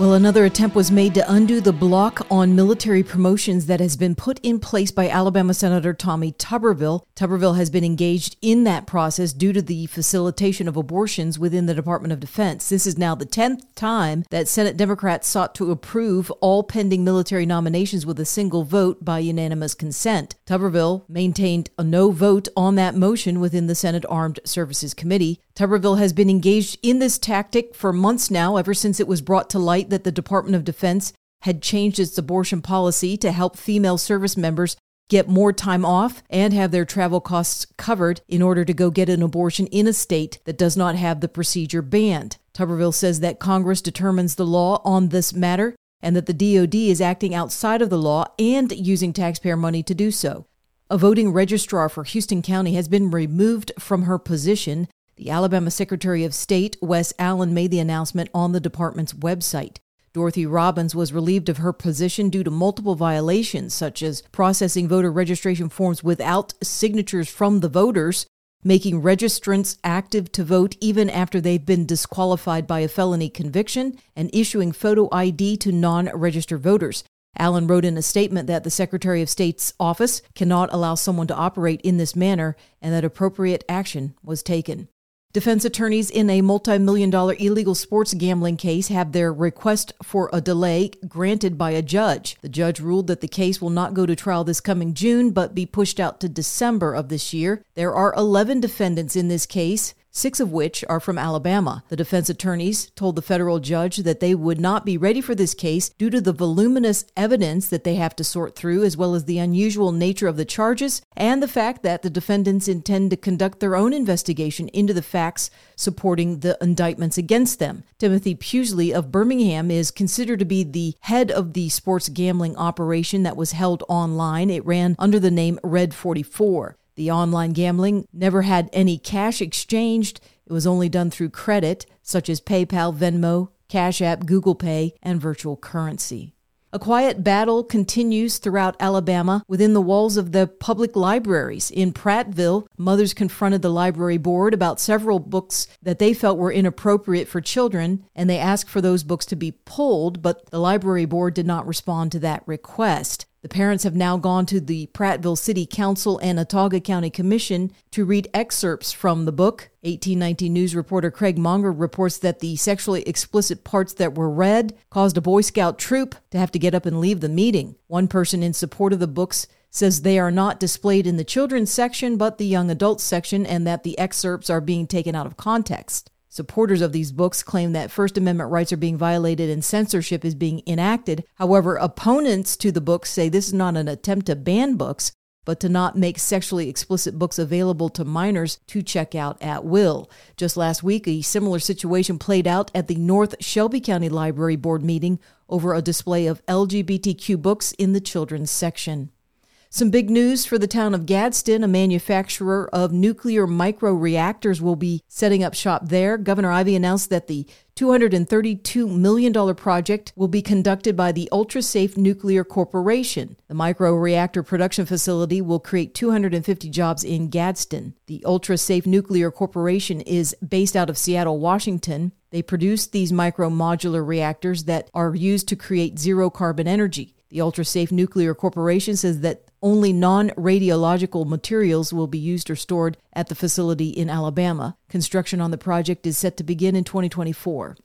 Well, another attempt was made to undo the block on military promotions that has been put in place by Alabama Senator Tommy Tuberville. Tuberville has been engaged in that process due to the facilitation of abortions within the Department of Defense. This is now the 10th time that Senate Democrats sought to approve all pending military nominations with a single vote by unanimous consent. Tuberville maintained a no vote on that motion within the Senate Armed Services Committee. Tuberville has been engaged in this tactic for months now, ever since it was brought to light that the Department of Defense had changed its abortion policy to help female service members get more time off and have their travel costs covered in order to go get an abortion in a state that does not have the procedure banned. Tuberville says that Congress determines the law on this matter and that the DoD is acting outside of the law and using taxpayer money to do so. A voting registrar for Houston County has been removed from her position. The Alabama Secretary of State, Wes Allen, made the announcement on the department's website. Dorothy Robbins was relieved of her position due to multiple violations, such as processing voter registration forms without signatures from the voters, making registrants active to vote even after they've been disqualified by a felony conviction, and issuing photo ID to non registered voters. Allen wrote in a statement that the Secretary of State's office cannot allow someone to operate in this manner and that appropriate action was taken. Defense attorneys in a multi million dollar illegal sports gambling case have their request for a delay granted by a judge. The judge ruled that the case will not go to trial this coming June, but be pushed out to December of this year. There are 11 defendants in this case six of which are from Alabama. The defense attorneys told the federal judge that they would not be ready for this case due to the voluminous evidence that they have to sort through, as well as the unusual nature of the charges and the fact that the defendants intend to conduct their own investigation into the facts supporting the indictments against them. Timothy Pusley of Birmingham is considered to be the head of the sports gambling operation that was held online. It ran under the name Red 44. The online gambling never had any cash exchanged. It was only done through credit, such as PayPal, Venmo, Cash App, Google Pay, and virtual currency. A quiet battle continues throughout Alabama within the walls of the public libraries. In Prattville, mothers confronted the library board about several books that they felt were inappropriate for children, and they asked for those books to be pulled, but the library board did not respond to that request. The parents have now gone to the Prattville City Council and Autauga County Commission to read excerpts from the book. 1819 News reporter Craig Monger reports that the sexually explicit parts that were read caused a Boy Scout troop to have to get up and leave the meeting. One person in support of the books says they are not displayed in the children's section but the young adults section and that the excerpts are being taken out of context. Supporters of these books claim that First Amendment rights are being violated and censorship is being enacted. However, opponents to the books say this is not an attempt to ban books, but to not make sexually explicit books available to minors to check out at will. Just last week, a similar situation played out at the North Shelby County Library Board meeting over a display of LGBTQ books in the children's section. Some big news for the town of Gadsden. A manufacturer of nuclear microreactors will be setting up shop there. Governor Ivey announced that the $232 million project will be conducted by the Ultrasafe Nuclear Corporation. The microreactor production facility will create 250 jobs in Gadsden. The Ultrasafe Nuclear Corporation is based out of Seattle, Washington. They produce these micro modular reactors that are used to create zero carbon energy. The Ultrasafe Nuclear Corporation says that only non radiological materials will be used or stored at the facility in Alabama. Construction on the project is set to begin in 2024.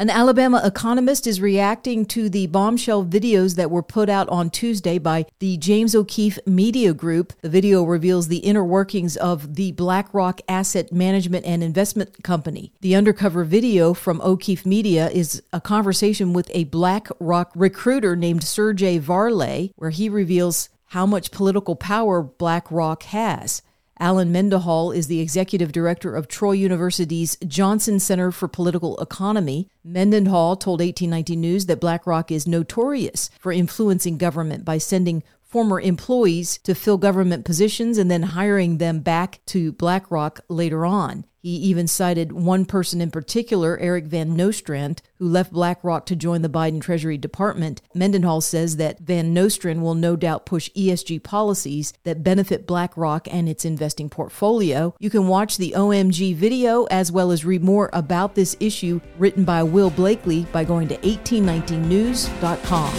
An Alabama economist is reacting to the bombshell videos that were put out on Tuesday by the James O'Keefe Media Group. The video reveals the inner workings of the BlackRock Asset Management and Investment Company. The undercover video from O'Keefe Media is a conversation with a BlackRock recruiter named Sergey Varlay, where he reveals how much political power BlackRock has. Alan Mendenhall is the executive director of Troy University's Johnson Center for Political Economy. Mendenhall told 1819 News that BlackRock is notorious for influencing government by sending former employees to fill government positions and then hiring them back to BlackRock later on. He even cited one person in particular, Eric Van Nostrand, who left BlackRock to join the Biden Treasury Department. Mendenhall says that Van Nostrand will no doubt push ESG policies that benefit BlackRock and its investing portfolio. You can watch the OMG video as well as read more about this issue written by Will Blakely by going to 1819news.com.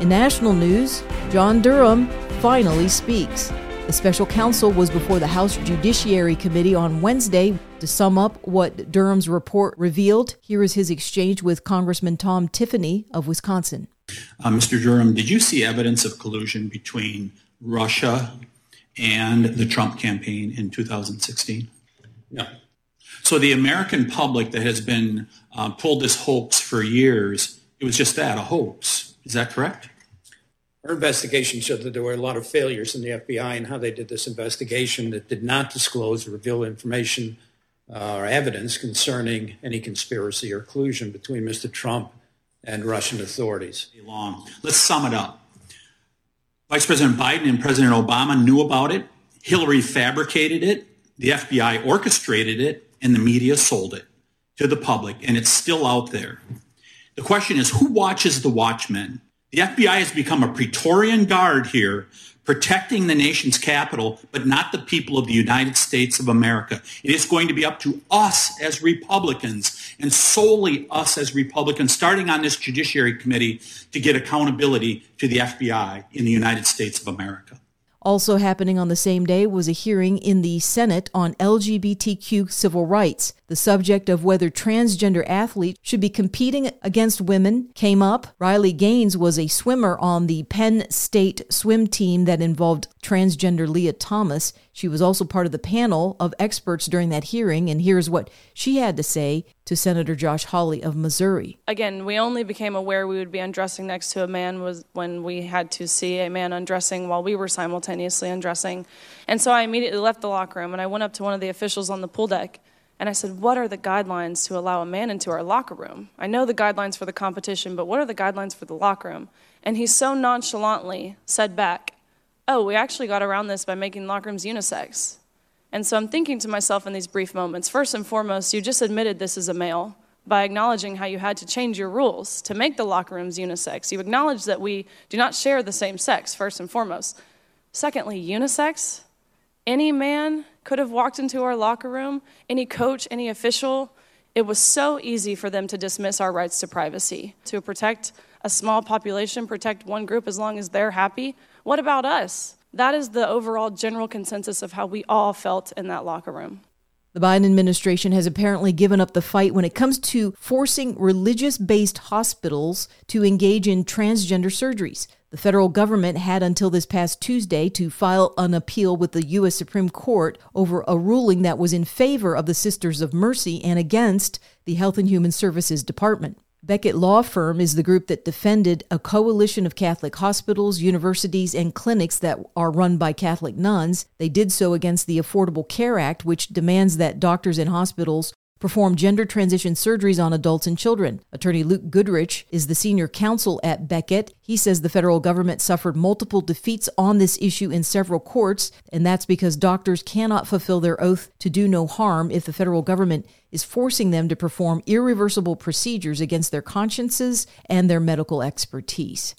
In national news, John Durham finally speaks. The special counsel was before the House Judiciary Committee on Wednesday to sum up what Durham's report revealed. Here is his exchange with Congressman Tom Tiffany of Wisconsin. Uh, Mr. Durham, did you see evidence of collusion between Russia and the Trump campaign in 2016? No. So the American public that has been uh, pulled this hoax for years, it was just that, a hoax. Is that correct? Our investigation showed that there were a lot of failures in the FBI and how they did this investigation that did not disclose or reveal information uh, or evidence concerning any conspiracy or collusion between Mr. Trump and Russian authorities. Long. Let's sum it up. Vice President Biden and President Obama knew about it. Hillary fabricated it. The FBI orchestrated it, and the media sold it to the public, and it's still out there. The question is, who watches the watchmen? The FBI has become a Praetorian guard here, protecting the nation's capital, but not the people of the United States of America. It is going to be up to us as Republicans and solely us as Republicans, starting on this Judiciary Committee, to get accountability to the FBI in the United States of America. Also happening on the same day was a hearing in the Senate on LGBTQ civil rights. The subject of whether transgender athletes should be competing against women came up. Riley Gaines was a swimmer on the Penn State swim team that involved transgender Lia Thomas. She was also part of the panel of experts during that hearing, and here's what she had to say to Senator Josh Hawley of Missouri. Again, we only became aware we would be undressing next to a man was when we had to see a man undressing while we were simultaneously undressing. And so I immediately left the locker room and I went up to one of the officials on the pool deck and I said, What are the guidelines to allow a man into our locker room? I know the guidelines for the competition, but what are the guidelines for the locker room? And he so nonchalantly said back, Oh, we actually got around this by making locker rooms unisex. And so I'm thinking to myself in these brief moments first and foremost, you just admitted this is a male by acknowledging how you had to change your rules to make the locker rooms unisex. You acknowledge that we do not share the same sex, first and foremost. Secondly, unisex. Any man could have walked into our locker room, any coach, any official. It was so easy for them to dismiss our rights to privacy, to protect a small population, protect one group as long as they're happy. What about us? That is the overall general consensus of how we all felt in that locker room. The Biden administration has apparently given up the fight when it comes to forcing religious based hospitals to engage in transgender surgeries. The federal government had until this past Tuesday to file an appeal with the U.S. Supreme Court over a ruling that was in favor of the Sisters of Mercy and against the Health and Human Services Department. Becket Law Firm is the group that defended a coalition of Catholic hospitals, universities, and clinics that are run by Catholic nuns. They did so against the Affordable Care Act, which demands that doctors and hospitals perform gender transition surgeries on adults and children. Attorney Luke Goodrich is the senior counsel at Becket. He says the federal government suffered multiple defeats on this issue in several courts, and that's because doctors cannot fulfill their oath to do no harm if the federal government is forcing them to perform irreversible procedures against their consciences and their medical expertise.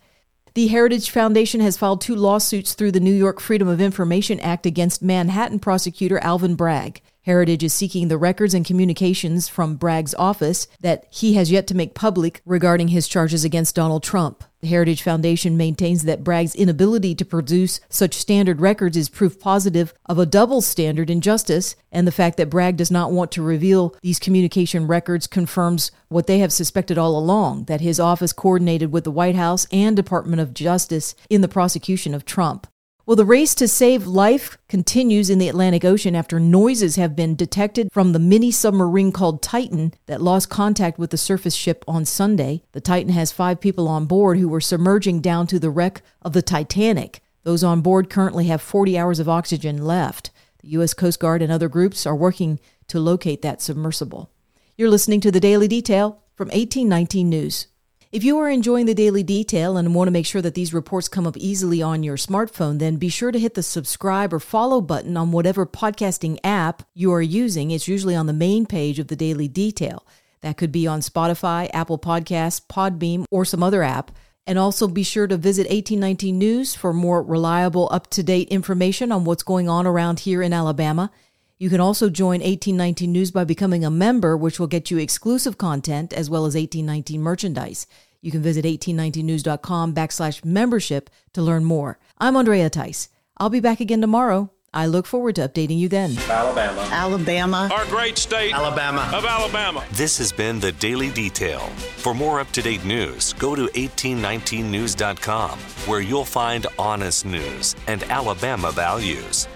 The Heritage Foundation has filed two lawsuits through the New York Freedom of Information Act against Manhattan prosecutor Alvin Bragg. Heritage is seeking the records and communications from Bragg's office that he has yet to make public regarding his charges against Donald Trump. The Heritage Foundation maintains that Bragg's inability to produce such standard records is proof positive of a double standard in justice, and the fact that Bragg does not want to reveal these communication records confirms what they have suspected all along that his office coordinated with the White House and Department of Justice in the prosecution of Trump. Well, the race to save life continues in the Atlantic Ocean after noises have been detected from the mini submarine called Titan that lost contact with the surface ship on Sunday. The Titan has five people on board who were submerging down to the wreck of the Titanic. Those on board currently have 40 hours of oxygen left. The U.S. Coast Guard and other groups are working to locate that submersible. You're listening to the Daily Detail from 1819 News. If you are enjoying the daily detail and want to make sure that these reports come up easily on your smartphone, then be sure to hit the subscribe or follow button on whatever podcasting app you are using. It's usually on the main page of the daily detail. That could be on Spotify, Apple Podcasts, Podbean, or some other app. And also be sure to visit 1819 News for more reliable, up to date information on what's going on around here in Alabama. You can also join 1819 News by becoming a member, which will get you exclusive content as well as 1819 merchandise. You can visit 1819news.com backslash membership to learn more. I'm Andrea Tice. I'll be back again tomorrow. I look forward to updating you then. Alabama. Alabama. Our great state. Alabama. Of Alabama. This has been the Daily Detail. For more up to date news, go to 1819news.com, where you'll find honest news and Alabama values.